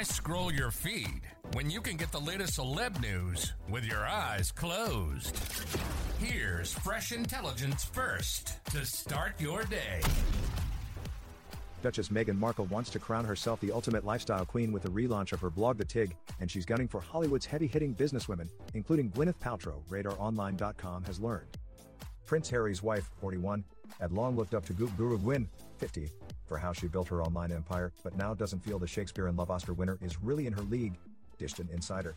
Why scroll your feed when you can get the latest celeb news with your eyes closed? Here's fresh intelligence first to start your day. Duchess Meghan Markle wants to crown herself the ultimate lifestyle queen with the relaunch of her blog The Tig, and she's gunning for Hollywood's heavy-hitting businesswomen, including Gwyneth Paltrow, RadarOnline.com has learned. Prince Harry's wife, 41, had long looked up to Guru Gwyn, 50, for how she built her online empire, but now doesn't feel the Shakespeare in Love Oscar winner is really in her league, dished an insider.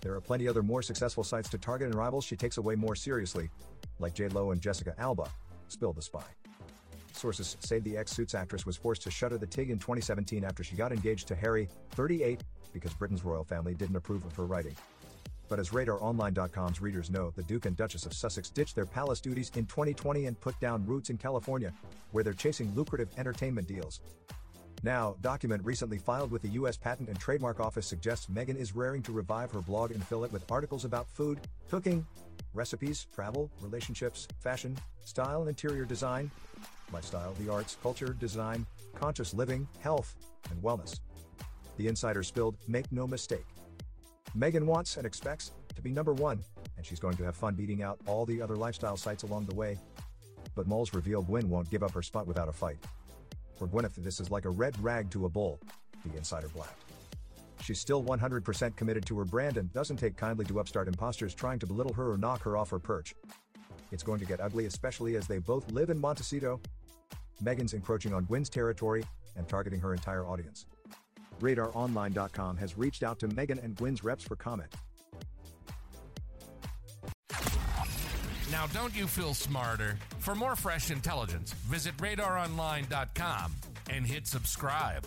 There are plenty other more successful sites to target and rivals she takes away more seriously, like J Lo and Jessica Alba. Spill the spy. Sources say the ex-Suits actress was forced to shutter the TIG in 2017 after she got engaged to Harry, 38, because Britain's royal family didn't approve of her writing. But as RadarOnline.com's readers know, the Duke and Duchess of Sussex ditched their palace duties in 2020 and put down roots in California, where they're chasing lucrative entertainment deals. Now, document recently filed with the U.S. Patent and Trademark Office suggests Meghan is raring to revive her blog and fill it with articles about food, cooking, recipes, travel, relationships, fashion, style interior design, lifestyle, the arts, culture, design, conscious living, health, and wellness. The insider spilled, make no mistake. Meghan wants and expects to be number one, and she's going to have fun beating out all the other lifestyle sites along the way. But moles reveal Gwyn won't give up her spot without a fight. For Gwyneth, this is like a red rag to a bull, the insider blabbed. She's still 100% committed to her brand and doesn't take kindly to upstart imposters trying to belittle her or knock her off her perch. It's going to get ugly, especially as they both live in Montecito. Meghan's encroaching on Gwyn's territory and targeting her entire audience. RadarOnline.com has reached out to Meghan and Gwyn's reps for comment. Now, don't you feel smarter? For more fresh intelligence, visit radaronline.com and hit subscribe.